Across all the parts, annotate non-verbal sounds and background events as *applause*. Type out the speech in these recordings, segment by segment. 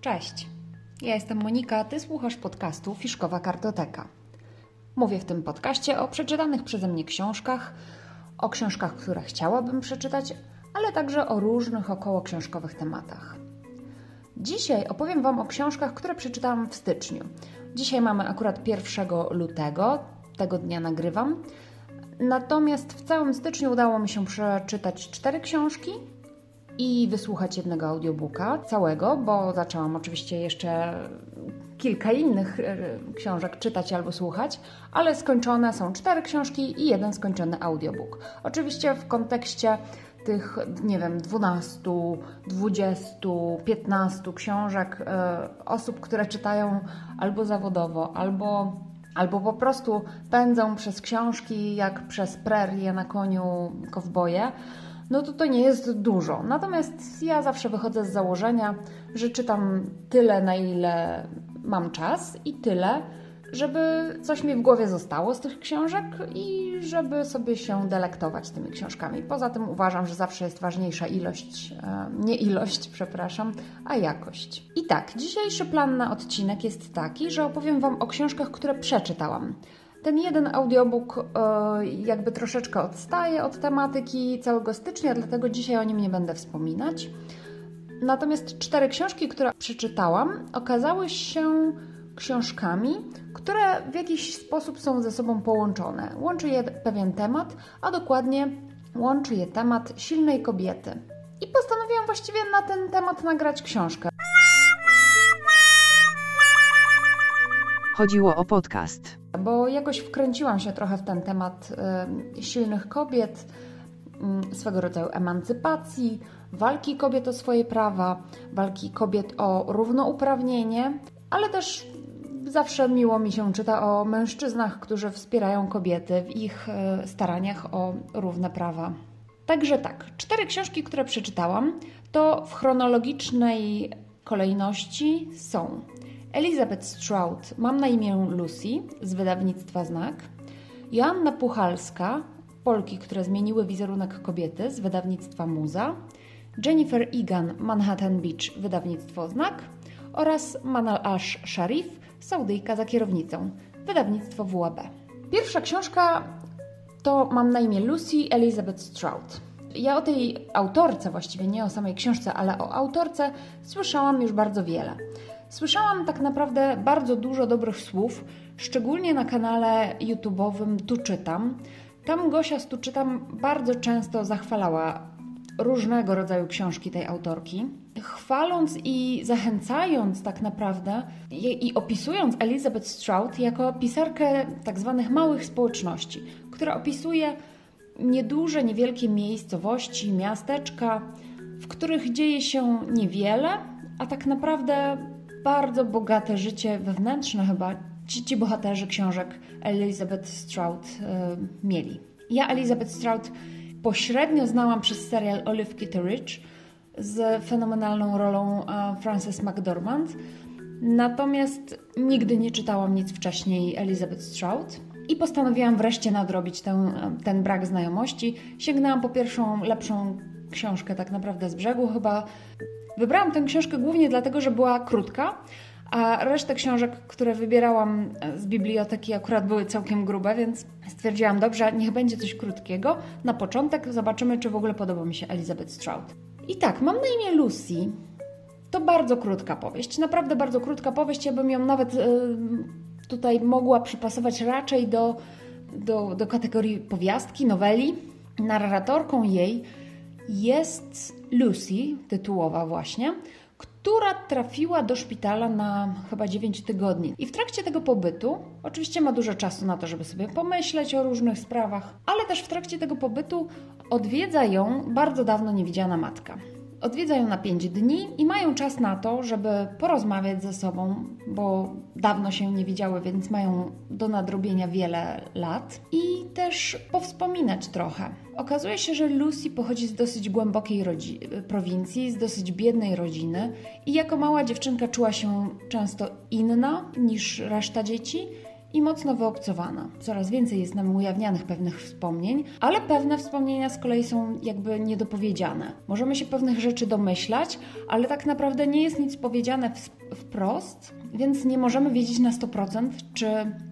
Cześć, ja jestem Monika, ty słuchasz podcastu Fiszkowa Kartoteka. Mówię w tym podcaście o przeczytanych przeze mnie książkach, o książkach, które chciałabym przeczytać, ale także o różnych około książkowych tematach. Dzisiaj opowiem Wam o książkach, które przeczytałam w styczniu. Dzisiaj mamy akurat 1 lutego, tego dnia nagrywam. Natomiast w całym styczniu udało mi się przeczytać cztery książki i wysłuchać jednego audiobooka całego, bo zaczęłam oczywiście jeszcze kilka innych e, książek czytać albo słuchać, ale skończone są cztery książki i jeden skończony audiobook. Oczywiście w kontekście tych, nie wiem, 12, 20, 15 książek e, osób, które czytają albo zawodowo, albo, albo po prostu pędzą przez książki jak przez prerię na koniu kowboje no to to nie jest dużo. Natomiast ja zawsze wychodzę z założenia, że czytam tyle, na ile mam czas i tyle, żeby coś mi w głowie zostało z tych książek i żeby sobie się delektować tymi książkami. Poza tym uważam, że zawsze jest ważniejsza ilość, e, nie ilość, przepraszam, a jakość. I tak, dzisiejszy plan na odcinek jest taki, że opowiem Wam o książkach, które przeczytałam. Ten jeden audiobook e, jakby troszeczkę odstaje od tematyki całego stycznia, dlatego dzisiaj o nim nie będę wspominać. Natomiast cztery książki, które przeczytałam, okazały się książkami, które w jakiś sposób są ze sobą połączone. Łączy je pewien temat, a dokładnie łączy je temat silnej kobiety. I postanowiłam właściwie na ten temat nagrać książkę. Chodziło o podcast. Bo jakoś wkręciłam się trochę w ten temat y, silnych kobiet, y, swego rodzaju emancypacji, walki kobiet o swoje prawa, walki kobiet o równouprawnienie, ale też zawsze miło mi się czyta o mężczyznach, którzy wspierają kobiety w ich y, staraniach o równe prawa. Także tak, cztery książki, które przeczytałam, to w chronologicznej kolejności są Elizabeth Stroud, mam na imię Lucy z wydawnictwa Znak, Joanna Puchalska, Polki, które zmieniły wizerunek kobiety z wydawnictwa Muza, Jennifer Egan, Manhattan Beach, wydawnictwo Znak oraz Manal Ash Sharif, Saudyjka za kierownicą, wydawnictwo WAB. Pierwsza książka to Mam na imię Lucy Elizabeth Stroud. Ja o tej autorce, właściwie nie o samej książce, ale o autorce słyszałam już bardzo wiele. Słyszałam tak naprawdę bardzo dużo dobrych słów, szczególnie na kanale YouTube'owym Tu Czytam. Tam Gosia z Tu Czytam bardzo często zachwalała różnego rodzaju książki tej autorki, chwaląc i zachęcając tak naprawdę i, opisując Elizabeth Stroud jako pisarkę tak zwanych małych społeczności, która opisuje nieduże, niewielkie miejscowości, miasteczka, w których dzieje się niewiele, a tak naprawdę bardzo bogate życie wewnętrzne chyba ci, ci bohaterzy książek Elizabeth Stroud y, mieli. Ja Elizabeth Stroud pośrednio znałam przez serial Olive Kitteridge z fenomenalną rolą y, Frances McDormand, natomiast nigdy nie czytałam nic wcześniej Elizabeth Stroud i postanowiłam wreszcie nadrobić ten, ten brak znajomości. Sięgnęłam po pierwszą, lepszą książkę tak naprawdę z brzegu, chyba Wybrałam tę książkę głównie dlatego, że była krótka, a resztę książek, które wybierałam z biblioteki, akurat były całkiem grube, więc stwierdziłam, dobrze, niech będzie coś krótkiego. Na początek zobaczymy, czy w ogóle podoba mi się Elizabeth Stroud. I tak, mam na imię Lucy. To bardzo krótka powieść, naprawdę bardzo krótka powieść. Ja bym ją nawet yy, tutaj mogła przypasować raczej do, do, do kategorii powiastki, noweli. Narratorką jej jest Lucy, tytułowa właśnie, która trafiła do szpitala na chyba 9 tygodni. I w trakcie tego pobytu, oczywiście ma dużo czasu na to, żeby sobie pomyśleć o różnych sprawach, ale też w trakcie tego pobytu odwiedza ją bardzo dawno niewidziana matka. Odwiedzają na 5 dni i mają czas na to, żeby porozmawiać ze sobą, bo dawno się nie widziały, więc mają do nadrobienia wiele lat i też powspominać trochę. Okazuje się, że Lucy pochodzi z dosyć głębokiej prowincji, z dosyć biednej rodziny i jako mała dziewczynka czuła się często inna niż reszta dzieci i mocno wyobcowana. Coraz więcej jest nam ujawnianych pewnych wspomnień, ale pewne wspomnienia z kolei są jakby niedopowiedziane. Możemy się pewnych rzeczy domyślać, ale tak naprawdę nie jest nic powiedziane wprost, więc nie możemy wiedzieć na 100%, czy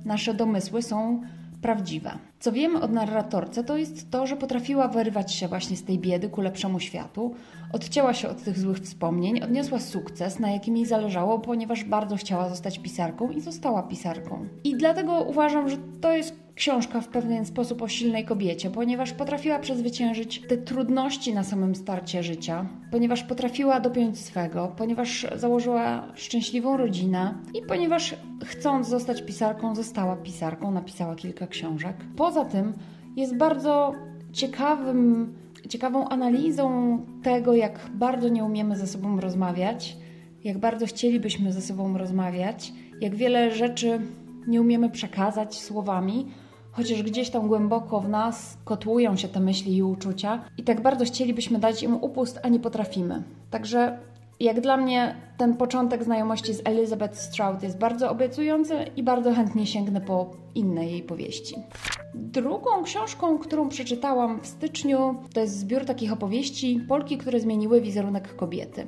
nasze domysły są prawdziwe. Co wiemy od narratorce, to jest to, że potrafiła wyrywać się właśnie z tej biedy ku lepszemu światu, odcięła się od tych złych wspomnień, odniosła sukces, na jakim jej zależało, ponieważ bardzo chciała zostać pisarką i została pisarką. I dlatego uważam, że to jest książka w pewien sposób o silnej kobiecie, ponieważ potrafiła przezwyciężyć te trudności na samym starcie życia, ponieważ potrafiła dopiąć swego, ponieważ założyła szczęśliwą rodzinę i ponieważ chcąc zostać pisarką, została pisarką, napisała kilka książek. Poza tym jest bardzo ciekawym, ciekawą analizą tego, jak bardzo nie umiemy ze sobą rozmawiać, jak bardzo chcielibyśmy ze sobą rozmawiać, jak wiele rzeczy nie umiemy przekazać słowami, chociaż gdzieś tam głęboko w nas kotłują się te myśli i uczucia i tak bardzo chcielibyśmy dać im upust, a nie potrafimy. Także jak dla mnie ten początek znajomości z Elizabeth Stroud jest bardzo obiecujący i bardzo chętnie sięgnę po inne jej powieści. Drugą książką, którą przeczytałam w styczniu, to jest zbiór takich opowieści Polki, które zmieniły wizerunek kobiety.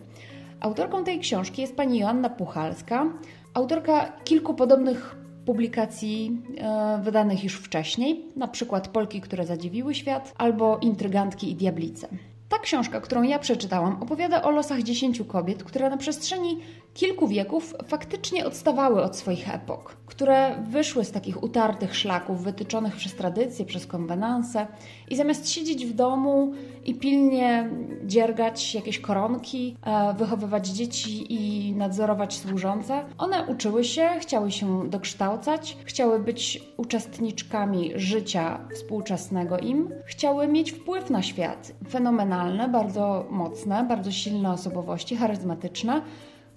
Autorką tej książki jest pani Joanna Puchalska, autorka kilku podobnych publikacji e, wydanych już wcześniej, na przykład Polki, które zadziwiły świat, albo Intrygantki i Diablice. Ta książka, którą ja przeczytałam, opowiada o losach dziesięciu kobiet, które na przestrzeni kilku wieków faktycznie odstawały od swoich epok, które wyszły z takich utartych szlaków wytyczonych przez tradycję, przez konwenanse i zamiast siedzieć w domu i pilnie dziergać jakieś koronki, e, wychowywać dzieci i nadzorować służące, one uczyły się, chciały się dokształcać, chciały być uczestniczkami życia współczesnego im, chciały mieć wpływ na świat. Fenomenalne, bardzo mocne, bardzo silne osobowości, charyzmatyczne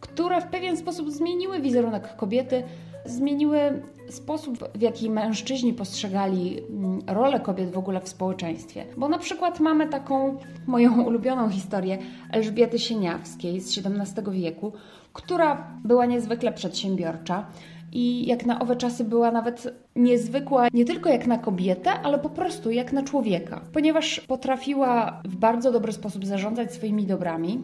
które w pewien sposób zmieniły wizerunek kobiety, zmieniły sposób, w jaki mężczyźni postrzegali mm, rolę kobiet w ogóle w społeczeństwie. Bo na przykład mamy taką moją *laughs* ulubioną historię Elżbiety Sieniawskiej z XVII wieku, która była niezwykle przedsiębiorcza i jak na owe czasy była nawet niezwykła nie tylko jak na kobietę, ale po prostu jak na człowieka, ponieważ potrafiła w bardzo dobry sposób zarządzać swoimi dobrami,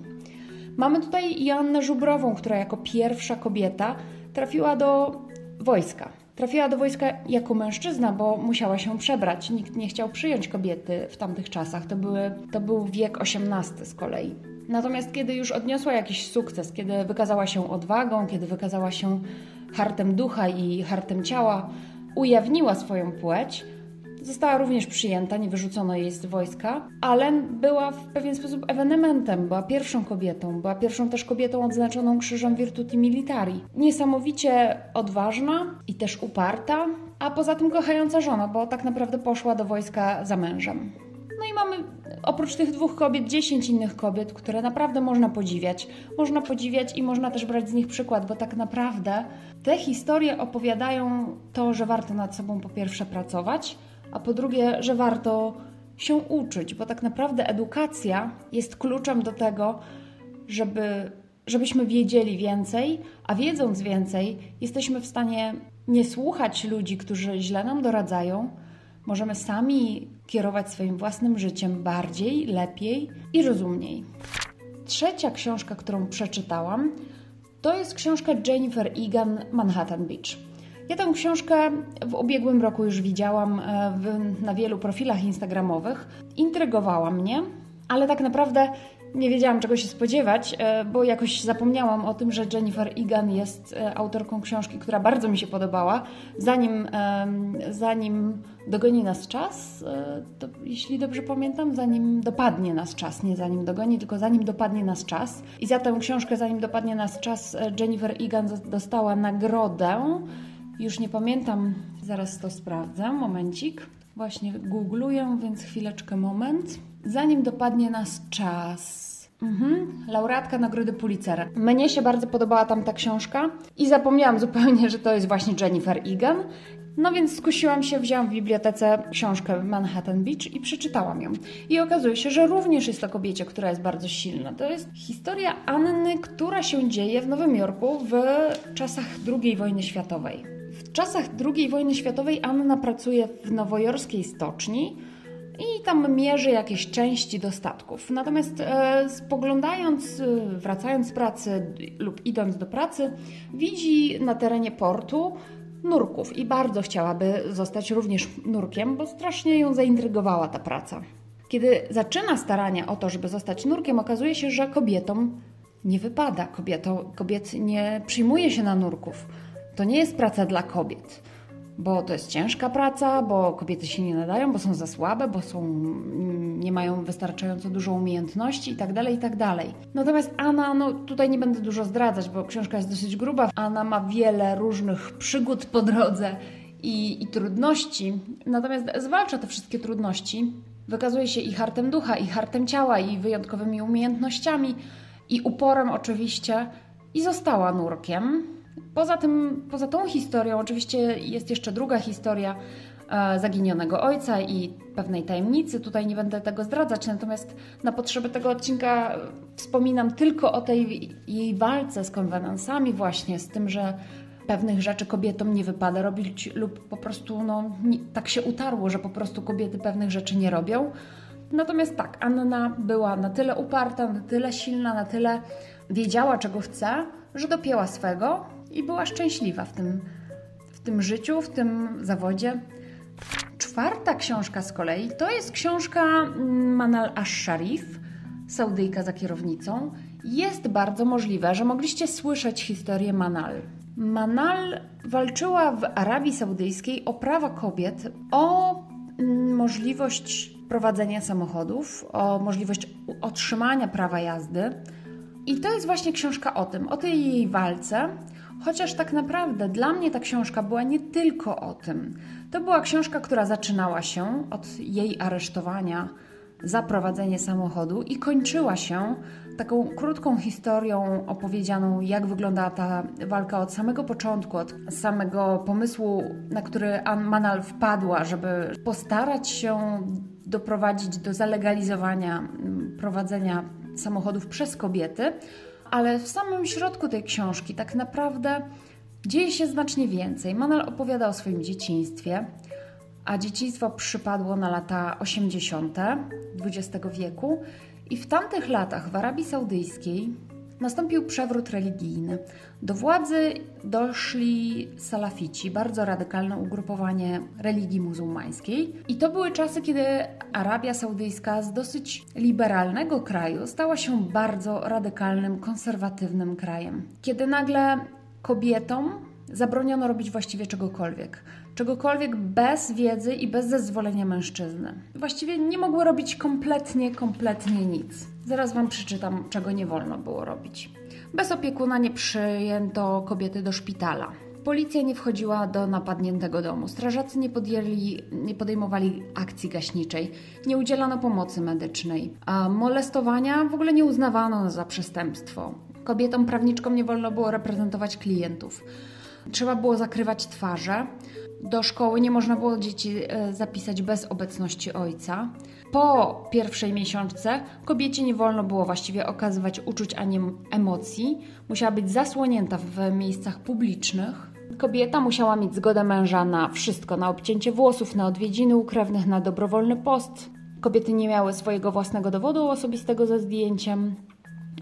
Mamy tutaj Joannę Żubrową, która jako pierwsza kobieta trafiła do wojska. Trafiła do wojska jako mężczyzna, bo musiała się przebrać. Nikt nie chciał przyjąć kobiety w tamtych czasach. To, były, to był wiek XVIII z kolei. Natomiast kiedy już odniosła jakiś sukces, kiedy wykazała się odwagą, kiedy wykazała się hartem ducha i hartem ciała, ujawniła swoją płeć, Została również przyjęta, nie wyrzucono jej z wojska, ale była w pewien sposób ewenementem, była pierwszą kobietą, była pierwszą też kobietą odznaczoną krzyżem Virtuti Militari. Niesamowicie odważna i też uparta, a poza tym kochająca żona, bo tak naprawdę poszła do wojska za mężem. No i mamy oprócz tych dwóch kobiet dziesięć innych kobiet, które naprawdę można podziwiać. Można podziwiać i można też brać z nich przykład, bo tak naprawdę te historie opowiadają to, że warto nad sobą po pierwsze pracować, a po drugie, że warto się uczyć, bo tak naprawdę edukacja jest kluczem do tego, żeby, żebyśmy wiedzieli więcej, a wiedząc więcej, jesteśmy w stanie nie słuchać ludzi, którzy źle nam doradzają. Możemy sami kierować swoim własnym życiem bardziej, lepiej i rozumniej. Trzecia książka, którą przeczytałam, to jest książka Jennifer Egan Manhattan Beach. Ja tę książkę w ubiegłym roku już widziałam e, w, na wielu profilach instagramowych. Intrygowała mnie, ale tak naprawdę nie wiedziałam czego się spodziewać, e, bo jakoś zapomniałam o tym, że Jennifer Egan jest e, autorką książki, która bardzo mi się podobała. Zanim, zanim dogoni nas czas, to, jeśli dobrze pamiętam, zanim dopadnie nas czas, nie zanim dogoni, tylko zanim dopadnie nas czas. I za tę książkę, zanim dopadnie nas czas, Jennifer Egan dostała nagrodę już nie pamiętam, zaraz to sprawdzę, momencik. Właśnie googluję, więc chwileczkę, moment. Zanim dopadnie nas czas. Mhm. Laureatka Nagrody Pulitzera. Mnie się bardzo podobała tam ta książka i zapomniałam zupełnie, że to jest właśnie Jennifer Egan. No więc skusiłam się, wzięłam w bibliotece książkę Manhattan Beach i przeczytałam ją. I okazuje się, że również jest to kobiecie, która jest bardzo silna. To jest historia Anny, która się dzieje w Nowym Jorku w czasach II wojny światowej czasach II wojny światowej Anna pracuje w nowojorskiej stoczni i tam mierzy jakieś części do statków. Natomiast e, spoglądając, e, wracając z pracy lub idąc do pracy, widzi na terenie portu nurków i bardzo chciałaby zostać również nurkiem, bo strasznie ją zaintrygowała ta praca. Kiedy zaczyna starania o to, żeby zostać nurkiem, okazuje się, że kobietom nie wypada. Kobieto, kobiet nie przyjmuje się na nurków. To nie jest praca dla kobiet bo to jest ciężka praca, bo kobiety się nie nadają, bo są za słabe, bo są, nie mają wystarczająco dużo umiejętności itd., tak itd. Tak Natomiast Anna, no tutaj nie będę dużo zdradzać, bo książka jest dosyć gruba. Anna ma wiele różnych przygód po drodze i, i trudności, natomiast zwalcza te wszystkie trudności. Wykazuje się i hartem ducha, i hartem ciała, i wyjątkowymi umiejętnościami, i uporem oczywiście, i została nurkiem Poza tym, poza tą historią, oczywiście jest jeszcze druga historia e, zaginionego ojca i pewnej tajemnicy. Tutaj nie będę tego zdradzać, natomiast na potrzeby tego odcinka wspominam tylko o tej jej walce z konwenansami, właśnie z tym, że pewnych rzeczy kobietom nie wypada robić, lub po prostu no, nie, tak się utarło, że po prostu kobiety pewnych rzeczy nie robią. Natomiast tak, Anna była na tyle uparta, na tyle silna, na tyle wiedziała, czego chce, że dopięła swego i była szczęśliwa w tym, w tym życiu, w tym zawodzie. Czwarta książka z kolei to jest książka Manal Ash-Sharif, Saudyjka za kierownicą. Jest bardzo możliwe, że mogliście słyszeć historię Manal. Manal walczyła w Arabii Saudyjskiej o prawa kobiet, o mm, możliwość prowadzenia samochodów, o możliwość otrzymania prawa jazdy. I to jest właśnie książka o tym, o tej jej walce, Chociaż tak naprawdę dla mnie ta książka była nie tylko o tym. To była książka, która zaczynała się od jej aresztowania za prowadzenie samochodu i kończyła się taką krótką historią opowiedzianą, jak wyglądała ta walka od samego początku, od samego pomysłu, na który Ann Manal wpadła, żeby postarać się doprowadzić do zalegalizowania mm, prowadzenia samochodów przez kobiety ale w samym środku tej książki tak naprawdę dzieje się znacznie więcej. Manal opowiada o swoim dzieciństwie, a dzieciństwo przypadło na lata 80. XX wieku i w tamtych latach w Arabii Saudyjskiej nastąpił przewrót religijny. Do władzy doszli salafici, bardzo radykalne ugrupowanie religii muzułmańskiej. I to były czasy, kiedy Arabia Saudyjska z dosyć liberalnego kraju stała się bardzo radykalnym, konserwatywnym krajem. Kiedy nagle kobietom zabroniono robić właściwie czegokolwiek. Czegokolwiek bez wiedzy i bez zezwolenia mężczyzny. Właściwie nie mogły robić kompletnie, kompletnie nic. Zaraz Wam przeczytam, czego nie wolno było robić. Bez opiekuna nie przyjęto kobiety do szpitala. Policja nie wchodziła do napadniętego domu. Strażacy nie, podjęli, nie podejmowali akcji gaśniczej. Nie udzielano pomocy medycznej. A molestowania w ogóle nie uznawano za przestępstwo. Kobietom prawniczkom nie wolno było reprezentować klientów. Trzeba było zakrywać twarze. Do szkoły nie można było dzieci e, zapisać bez obecności ojca. Po pierwszej miesiączce kobiecie nie wolno było właściwie okazywać uczuć ani emocji. Musiała być zasłonięta w miejscach publicznych. Kobieta musiała mieć zgodę męża na wszystko: na obcięcie włosów, na odwiedziny u krewnych, na dobrowolny post. Kobiety nie miały swojego własnego dowodu osobistego ze zdjęciem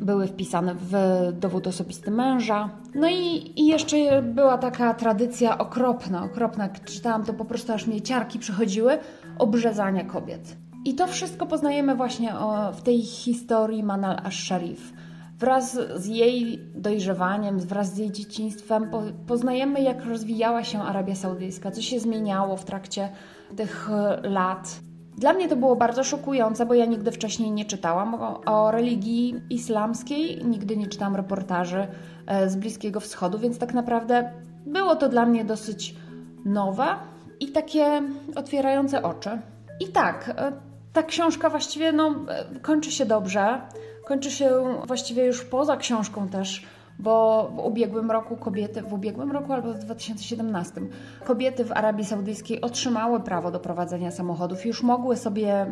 były wpisane w dowód osobisty męża. No i, i jeszcze była taka tradycja okropna, okropna. Czytałam to po prostu aż mnie ciarki przychodziły, obrzezania kobiet. I to wszystko poznajemy właśnie o, w tej historii Manal Ash-Sharif. Wraz z jej dojrzewaniem, wraz z jej dzieciństwem po, poznajemy, jak rozwijała się Arabia Saudyjska, co się zmieniało w trakcie tych lat. Dla mnie to było bardzo szokujące, bo ja nigdy wcześniej nie czytałam o, o religii islamskiej, nigdy nie czytałam reportaży e, z Bliskiego Wschodu, więc tak naprawdę było to dla mnie dosyć nowe i takie otwierające oczy. I tak, e, ta książka właściwie no, e, kończy się dobrze. Kończy się właściwie już poza książką też bo w ubiegłym roku kobiety, w ubiegłym roku albo w 2017, kobiety w Arabii Saudyjskiej otrzymały prawo do prowadzenia samochodów, już mogły sobie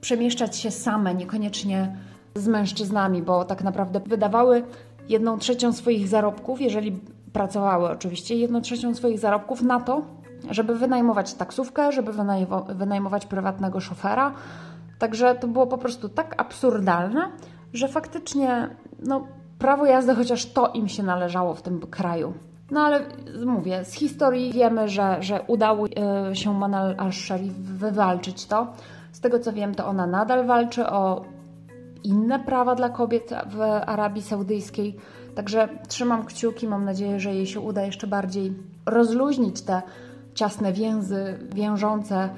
przemieszczać się same, niekoniecznie z mężczyznami, bo tak naprawdę wydawały jedną trzecią swoich zarobków, jeżeli pracowały oczywiście jedną trzecią swoich zarobków na to, żeby wynajmować taksówkę, żeby wynajmować prywatnego szofera. Także to było po prostu tak absurdalne, że faktycznie no, prawo jazdy, chociaż to im się należało w tym kraju. No ale mówię, z historii wiemy, że, że udało e, się Manal al-Sharif wywalczyć to. Z tego co wiem, to ona nadal walczy o inne prawa dla kobiet w Arabii Saudyjskiej. Także trzymam kciuki, mam nadzieję, że jej się uda jeszcze bardziej rozluźnić te ciasne więzy wiążące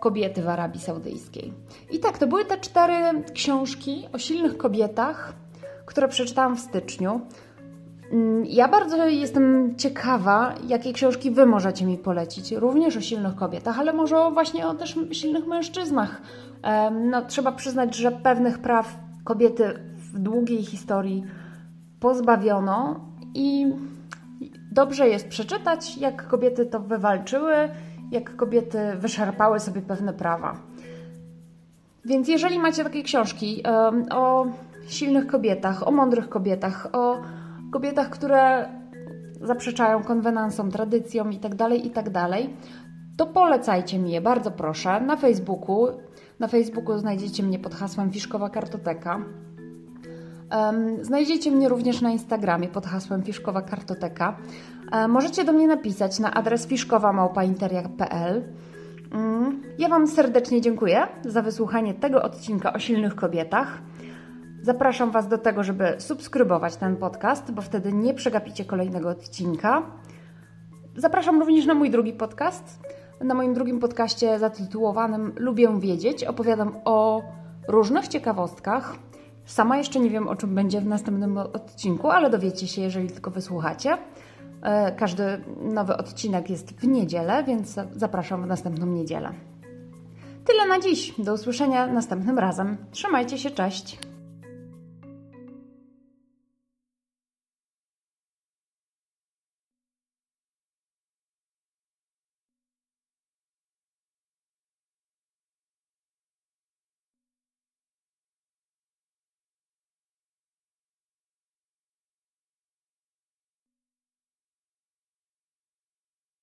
kobiety w Arabii Saudyjskiej. I tak, to były te cztery książki o silnych kobietach, które przeczytałam w styczniu. Mm, ja bardzo jestem ciekawa, jakie książki Wy możecie mi polecić, również o silnych kobietach, ale może właśnie o też silnych mężczyznach. No, trzeba przyznać, że pewnych praw kobiety w długiej historii pozbawiono i dobrze jest przeczytać, jak kobiety to wywalczyły, jak kobiety wyszarpały sobie pewne prawa. Więc jeżeli macie takie książki o silnych kobietach, o mądrych kobietach, o kobietach, które zaprzeczają konwenansom, tradycjom itd., tak itd., tak to polecajcie mi je, bardzo proszę, na Facebooku. Na Facebooku znajdziecie mnie pod hasłem Fiszkowa Kartoteka. Znajdziecie mnie również na Instagramie pod hasłem Fiszkowa Kartoteka. Um, możecie do mnie napisać na adres fiszkowa.małpainteria.pl um, Ja Wam serdecznie dziękuję za wysłuchanie tego odcinka o silnych kobietach. Zapraszam Was do tego, żeby subskrybować ten podcast, bo wtedy nie przegapicie kolejnego odcinka. Zapraszam również na mój drugi podcast. Na moim drugim podcaście zatytułowanym Lubię wiedzieć opowiadam o różnych ciekawostkach. Sama jeszcze nie wiem, o czym będzie w następnym odcinku, ale dowiecie się, jeżeli tylko wysłuchacie. E, każdy nowy odcinek jest w niedzielę, więc zapraszam w następną niedzielę. Tyle na dziś. Do usłyszenia następnym razem. Trzymajcie się, cześć.